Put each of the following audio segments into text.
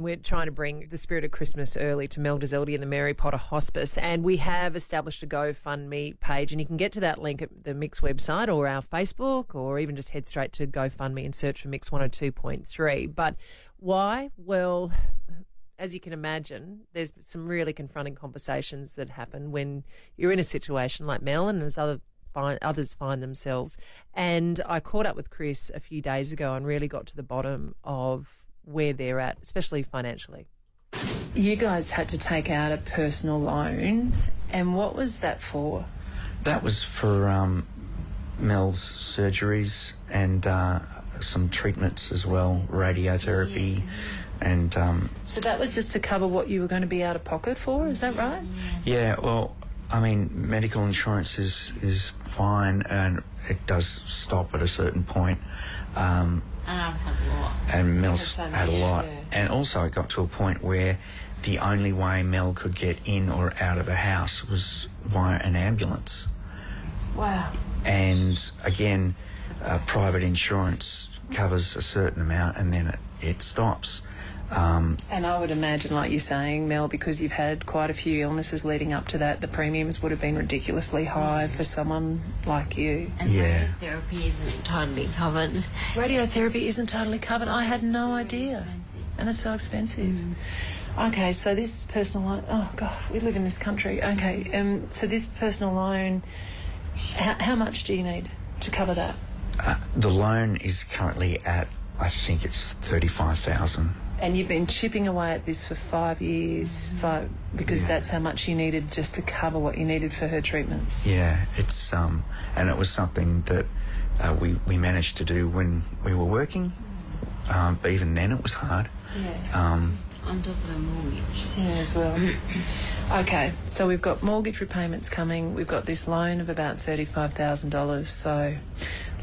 We're trying to bring the spirit of Christmas early to Mel Dezeldi and the Mary Potter Hospice, and we have established a GoFundMe page, and you can get to that link at the Mix website or our Facebook, or even just head straight to GoFundMe and search for Mix 102.3. But why? Well, as you can imagine, there's some really confronting conversations that happen when you're in a situation like Mel and as other find, others find themselves. And I caught up with Chris a few days ago and really got to the bottom of where they're at, especially financially. You guys had to take out a personal loan, and what was that for? That was for um, Mel's surgeries and uh, some treatments as well, radiotherapy, and um, So that was just to cover what you were going to be out of pocket for, is that right? yeah. Well, I mean, medical insurance is is fine, and it does stop at a certain point. Um, And I've had a lot. and Mel's so had a lot. yeah. And also, it got to a point where the only way Mel could get in or out of a house was via an ambulance. Wow. And again, uh, private insurance covers a certain amount and then it, it stops. Um, And I would imagine, like you're saying, Mel, because you've had quite a few illnesses leading up to that, the premiums would have been ridiculously high for someone like you. And Yeah. radiotherapy isn't totally covered. Radiotherapy isn't totally covered. I had no idea. And it's so expensive. Okay, so this personal loan, oh God, we live in this country. Okay, um, so this personal loan, how, how much do you need to cover that? uh, the loan is currently at, I think it's 35000 And you've been chipping away at this for five years, five, because Yeah. that's how much you needed just to cover what you needed for her treatments. Yeah, it's um, and it was something that uh, we we managed to do when we were working, um, but even then it was hard. Yeah. Um, On top of the mortgage. Yeah, as well. Okay, so we've got mortgage repayments coming. We've got this loan of about thirty-five thousand dollars. So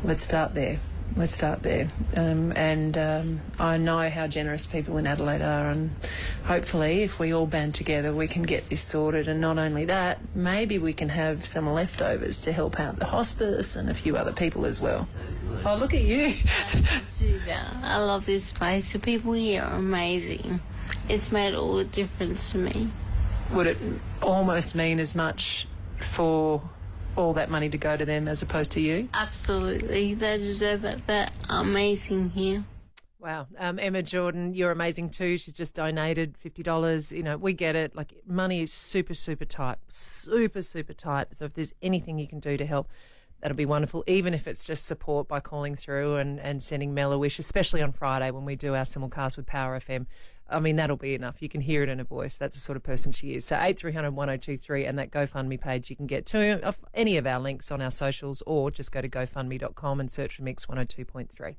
let's start there. Let's start there. Um, and um, I know how generous people in Adelaide are, and hopefully, if we all band together, we can get this sorted. And not only that, maybe we can have some leftovers to help out the hospice and a few other people as well. Oh, look at you. That. I love this place. The people here are amazing. It's made all the difference to me. Would it almost mean as much for all that money to go to them as opposed to you? Absolutely. They deserve it. They're amazing here. Wow. Um, Emma Jordan, you're amazing too. She's just donated $50. You know, we get it. Like, money is super, super tight. Super, super tight. So if there's anything you can do to help, that'll be wonderful. Even if it's just support by calling through and, and sending Mel a wish, especially on Friday when we do our simulcast with Power FM. I mean, that'll be enough. You can hear it in her voice. That's the sort of person she is. So 8300 1023 and that GoFundMe page you can get to any of our links on our socials or just go to gofundme.com and search for Mix 102.3.